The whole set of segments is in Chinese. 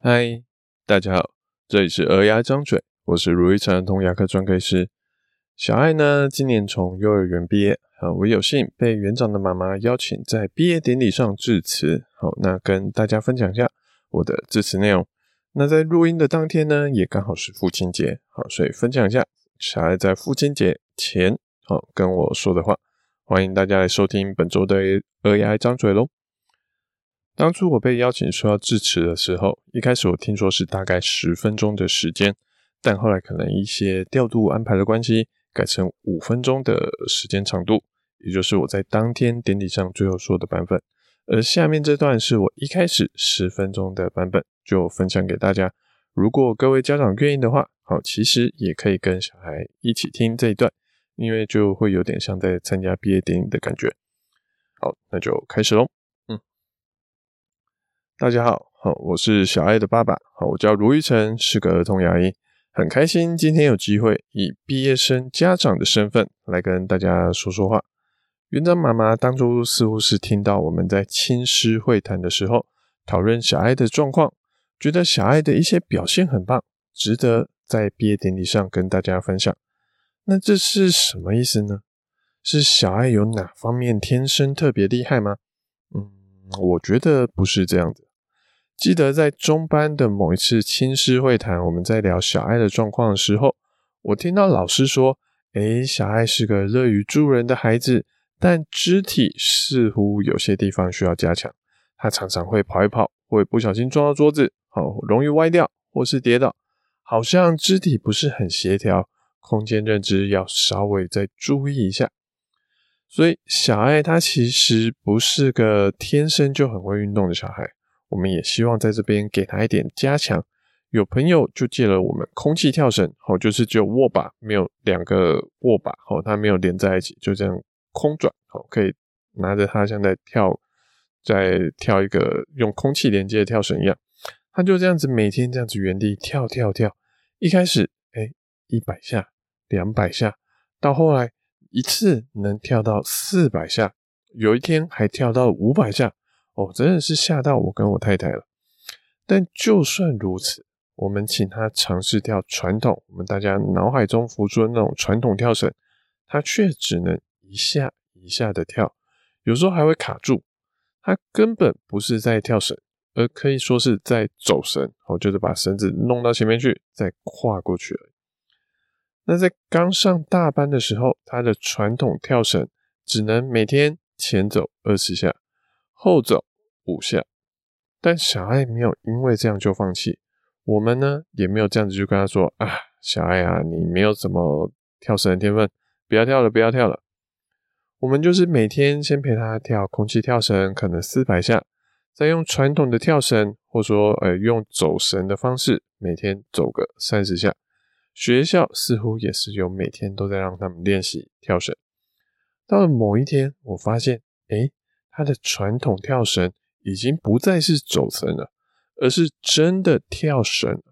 嗨，大家好，这里是鹅牙张嘴，我是如意成儿童牙科专科医师。小爱呢，今年从幼儿园毕业，啊，我有幸被园长的妈妈邀请在毕业典礼上致辞，好，那跟大家分享一下我的致辞内容。那在录音的当天呢，也刚好是父亲节，好，所以分享一下小爱在父亲节前，好，跟我说的话。欢迎大家来收听本周的鹅牙张嘴喽。当初我被邀请说要致辞的时候，一开始我听说是大概十分钟的时间，但后来可能一些调度安排的关系，改成五分钟的时间长度，也就是我在当天典礼上最后说的版本。而下面这段是我一开始十分钟的版本，就分享给大家。如果各位家长愿意的话，好，其实也可以跟小孩一起听这一段，因为就会有点像在参加毕业典礼的感觉。好，那就开始喽。大家好，好，我是小爱的爸爸，好，我叫卢玉成，是个儿童牙医，很开心今天有机会以毕业生家长的身份来跟大家说说话。园长妈妈当初似乎是听到我们在亲师会谈的时候讨论小爱的状况，觉得小爱的一些表现很棒，值得在毕业典礼上跟大家分享。那这是什么意思呢？是小爱有哪方面天生特别厉害吗？嗯，我觉得不是这样子。记得在中班的某一次亲师会谈，我们在聊小爱的状况的时候，我听到老师说：“诶，小爱是个乐于助人的孩子，但肢体似乎有些地方需要加强。他常常会跑一跑，会不小心撞到桌子，好容易歪掉或是跌倒，好像肢体不是很协调，空间认知要稍微再注意一下。所以小爱他其实不是个天生就很会运动的小孩。”我们也希望在这边给他一点加强。有朋友就借了我们空气跳绳，哦，就是只有握把，没有两个握把，哦，它没有连在一起，就这样空转，哦，可以拿着它像在跳，在跳一个用空气连接的跳绳一样。他就这样子每天这样子原地跳跳跳，一开始哎一百下、两百下，到后来一次能跳到四百下，有一天还跳到五百下。哦，真的是吓到我跟我太太了。但就算如此，我们请他尝试跳传统，我们大家脑海中浮出的那种传统跳绳，他却只能一下一下的跳，有时候还会卡住。他根本不是在跳绳，而可以说是在走绳。哦，就是把绳子弄到前面去，再跨过去了。那在刚上大班的时候，他的传统跳绳只能每天前走二十下，后走。五下，但小爱没有因为这样就放弃。我们呢也没有这样子就跟他说啊，小爱啊，你没有什么跳绳的天分，不要跳了，不要跳了。我们就是每天先陪他跳空气跳绳，可能四百下，再用传统的跳绳，或说呃用走绳的方式，每天走个三十下。学校似乎也是有每天都在让他们练习跳绳。到了某一天，我发现，诶，他的传统跳绳。已经不再是走绳了，而是真的跳绳了。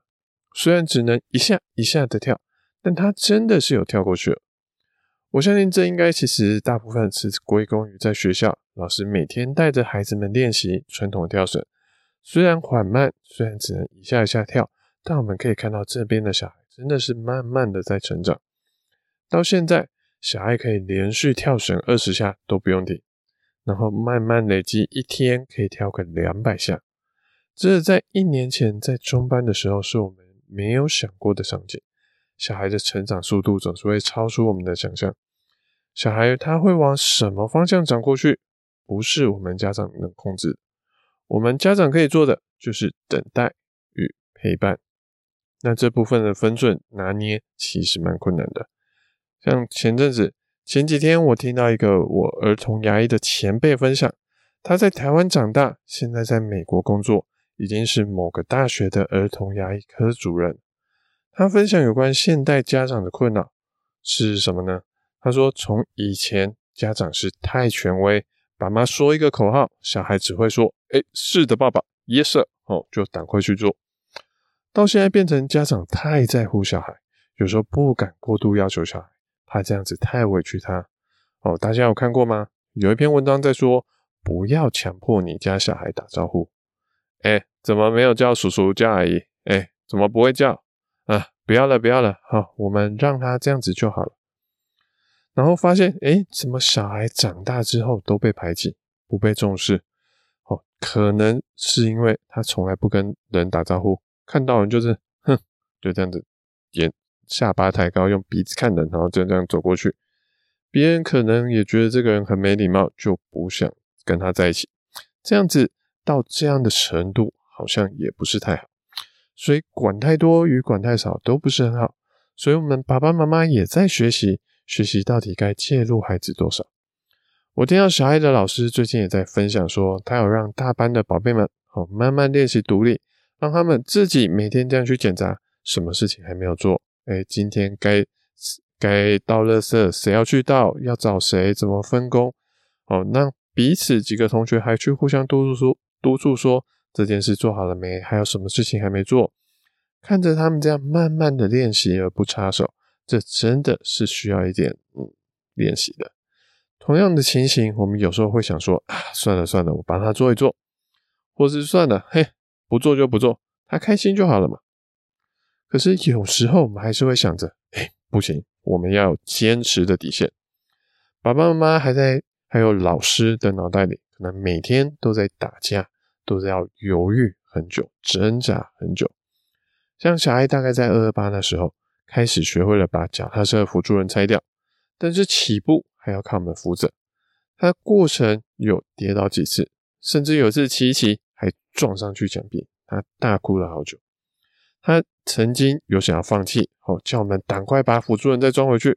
虽然只能一下一下的跳，但他真的是有跳过去了。我相信这应该其实大部分是归功于在学校老师每天带着孩子们练习传统跳绳。虽然缓慢，虽然只能一下一下跳，但我们可以看到这边的小孩真的是慢慢的在成长。到现在，小孩可以连续跳绳二十下都不用停。然后慢慢累积，一天可以跳个两百下。这在一年前在中班的时候，是我们没有想过的场景。小孩的成长速度总是会超出我们的想象。小孩他会往什么方向长过去，不是我们家长能控制。我们家长可以做的就是等待与陪伴。那这部分的分寸拿捏其实蛮困难的。像前阵子。前几天我听到一个我儿童牙医的前辈分享，他在台湾长大，现在在美国工作，已经是某个大学的儿童牙医科主任。他分享有关现代家长的困扰是什么呢？他说，从以前家长是太权威，爸妈说一个口号，小孩只会说“诶，是的，爸爸，Yes sir”，哦，就赶快去做。到现在变成家长太在乎小孩，有时候不敢过度要求小孩。怕这样子太委屈他哦，大家有看过吗？有一篇文章在说，不要强迫你家小孩打招呼。哎，怎么没有叫叔叔叫阿姨？哎，怎么不会叫？啊，不要了，不要了，好，我们让他这样子就好了。然后发现，哎，怎么小孩长大之后都被排挤，不被重视？哦，可能是因为他从来不跟人打招呼，看到人就是哼，就这样子，眼下巴抬高，用鼻子看人，然后就这样走过去。别人可能也觉得这个人很没礼貌，就不想跟他在一起。这样子到这样的程度，好像也不是太好。所以管太多与管太少都不是很好。所以我们爸爸妈妈也在学习，学习到底该介入孩子多少。我听到小爱的老师最近也在分享说，他有让大班的宝贝们哦慢慢练习独立，让他们自己每天这样去检查，什么事情还没有做。哎，今天该该倒垃圾，谁要去倒？要找谁？怎么分工？哦，那彼此几个同学还去互相督促说，督促说这件事做好了没？还有什么事情还没做？看着他们这样慢慢的练习而不插手，这真的是需要一点嗯练习的。同样的情形，我们有时候会想说啊，算了算了，我帮他做一做，或是算了，嘿，不做就不做，他开心就好了嘛。可是有时候我们还是会想着，哎，不行，我们要有坚持的底线。爸爸妈妈还在，还有老师的脑袋里，可能每天都在打架，都在要犹豫很久，挣扎很久。像小爱大概在二二八的时候，开始学会了把脚踏车辅助轮拆掉，但是起步。还要靠我们扶着，他过程有跌倒几次，甚至有次骑一骑还撞上去墙壁，他大哭了好久。他曾经有想要放弃，哦，叫我们赶快把辅助轮再装回去，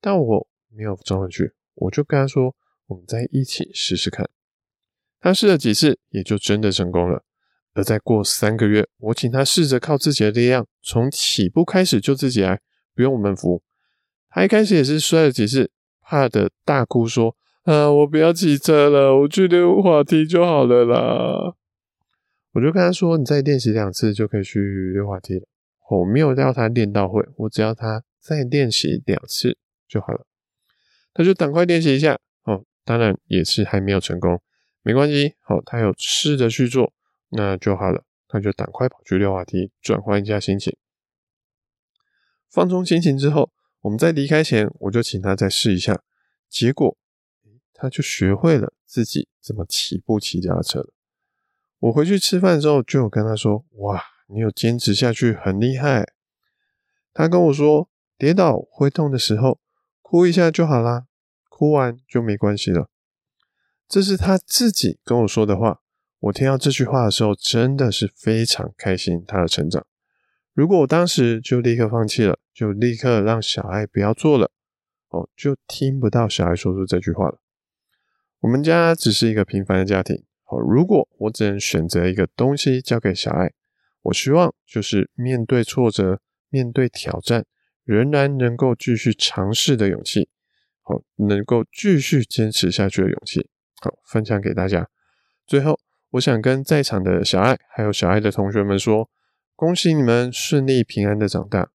但我没有装回去，我就跟他说，我们再一起试试看。他试了几次，也就真的成功了。而再过三个月，我请他试着靠自己的力量，从起步开始就自己来，不用我们扶。他一开始也是摔了几次。怕的大哭说：“啊，我不要骑车了，我去溜滑梯就好了啦。”我就跟他说：“你再练习两次就可以去溜滑梯了。”我没有要他练到会，我只要他再练习两次就好了。他就赶快练习一下哦，当然也是还没有成功，没关系，好，他有试着去做，那就好了。他就赶快跑去溜滑梯，转换一下心情，放松心情之后。我们在离开前，我就请他再试一下，结果他就学会了自己怎么起步骑脚踏车了。我回去吃饭的时候，就有跟他说：“哇，你有坚持下去，很厉害。”他跟我说：“跌倒会痛的时候，哭一下就好啦，哭完就没关系了。”这是他自己跟我说的话。我听到这句话的时候，真的是非常开心他的成长。如果我当时就立刻放弃了，就立刻让小孩不要做了，哦，就听不到小孩说出这句话了。我们家只是一个平凡的家庭，哦，如果我只能选择一个东西交给小爱，我希望就是面对挫折、面对挑战，仍然能够继续尝试的勇气，好，能够继续坚持下去的勇气，好，分享给大家。最后，我想跟在场的小爱还有小爱的同学们说。恭喜你们顺利平安的长大！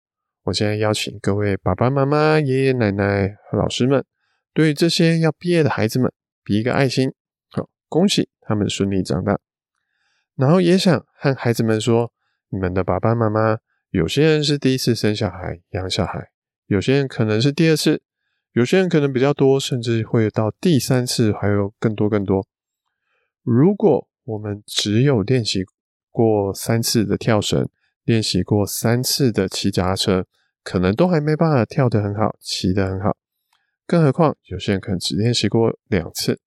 我现在邀请各位爸爸妈妈、爷爷奶奶和老师们，对这些要毕业的孩子们比一个爱心，恭喜他们顺利长大。然后也想和孩子们说，你们的爸爸妈妈，有些人是第一次生小孩、养小孩，有些人可能是第二次，有些人可能比较多，甚至会到第三次，还有更多更多。如果我们只有练习过三次的跳绳，练习过三次的骑脚踏车，可能都还没办法跳得很好，骑得很好。更何况有些人可能只练习过两次，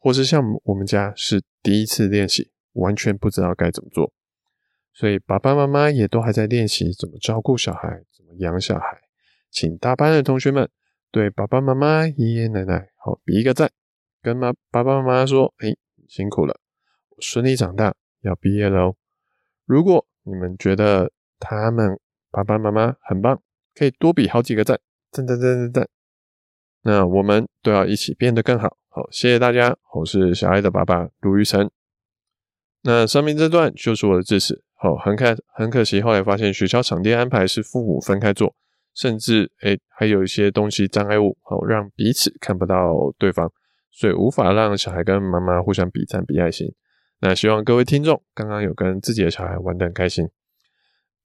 或是像我们家是第一次练习，完全不知道该怎么做。所以爸爸妈妈也都还在练习怎么照顾小孩，怎么养小孩。请大班的同学们对爸爸妈妈、爷爷奶奶好比一个赞，跟妈爸爸妈妈说：“哎，辛苦了，顺利长大，要毕业了哦。”如果你们觉得他们爸爸妈妈很棒，可以多比好几个赞，赞赞赞赞赞。那我们都要一起变得更好。好，谢谢大家，我是小爱的爸爸卢玉成。那上面这段就是我的致辞。好，很可很可惜，后来发现学校场地安排是父母分开坐，甚至诶还有一些东西障碍物，好让彼此看不到对方，所以无法让小孩跟妈妈互相比赞比爱心。那希望各位听众刚刚有跟自己的小孩玩得很开心。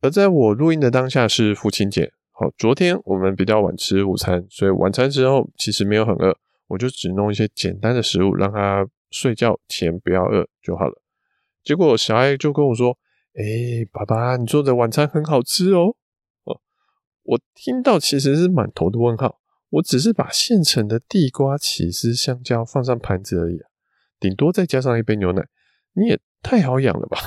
而在我录音的当下是父亲节，好，昨天我们比较晚吃午餐，所以晚餐之后其实没有很饿，我就只弄一些简单的食物，让他睡觉前不要饿就好了。结果小孩就跟我说：“诶，爸爸，你做的晚餐很好吃哦。”哦，我听到其实是满头的问号。我只是把现成的地瓜、起司、香蕉放上盘子而已啊，顶多再加上一杯牛奶，你也太好养了吧！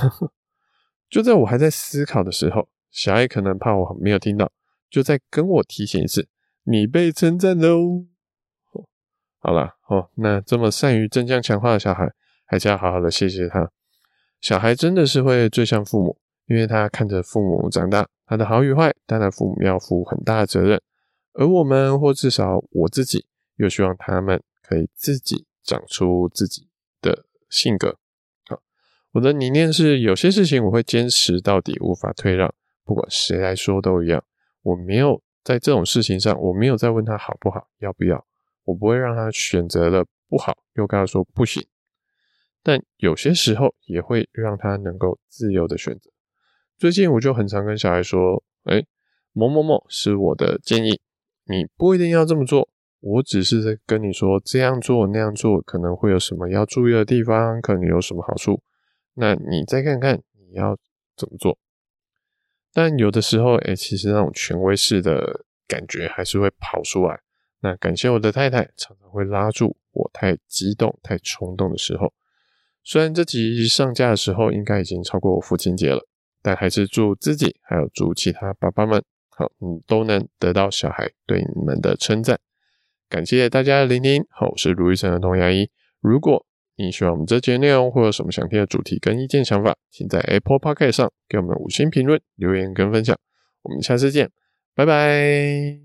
就在我还在思考的时候，小爱可能怕我没有听到，就再跟我提醒一次：“你被称赞喽！”好了，哦，那这么善于正向强化的小孩，还是要好好的谢谢他。小孩真的是会最像父母，因为他看着父母长大，他的好与坏，当然父母要负很大的责任。而我们，或至少我自己，又希望他们可以自己长出自己的性格。好，我的理念是，有些事情我会坚持到底，无法退让，不管谁来说都一样。我没有在这种事情上，我没有再问他好不好，要不要，我不会让他选择了不好，又跟他说不行。但有些时候也会让他能够自由的选择。最近我就很常跟小孩说：“诶，某某某是我的建议。”你不一定要这么做，我只是在跟你说这样做那样做可能会有什么要注意的地方，可能有什么好处。那你再看看你要怎么做。但有的时候，哎，其实那种权威式的感觉还是会跑出来。那感谢我的太太常常会拉住我太激动、太冲动的时候。虽然这集上架的时候应该已经超过我父亲节了，但还是祝自己还有祝其他爸爸们。好，你都能得到小孩对你们的称赞，感谢大家的聆听。好，我是卢医生的童牙医。如果你喜欢我们这节内容，或有什么想听的主题跟意见想法，请在 Apple Podcast 上给我们五星评论、留言跟分享。我们下次见，拜拜。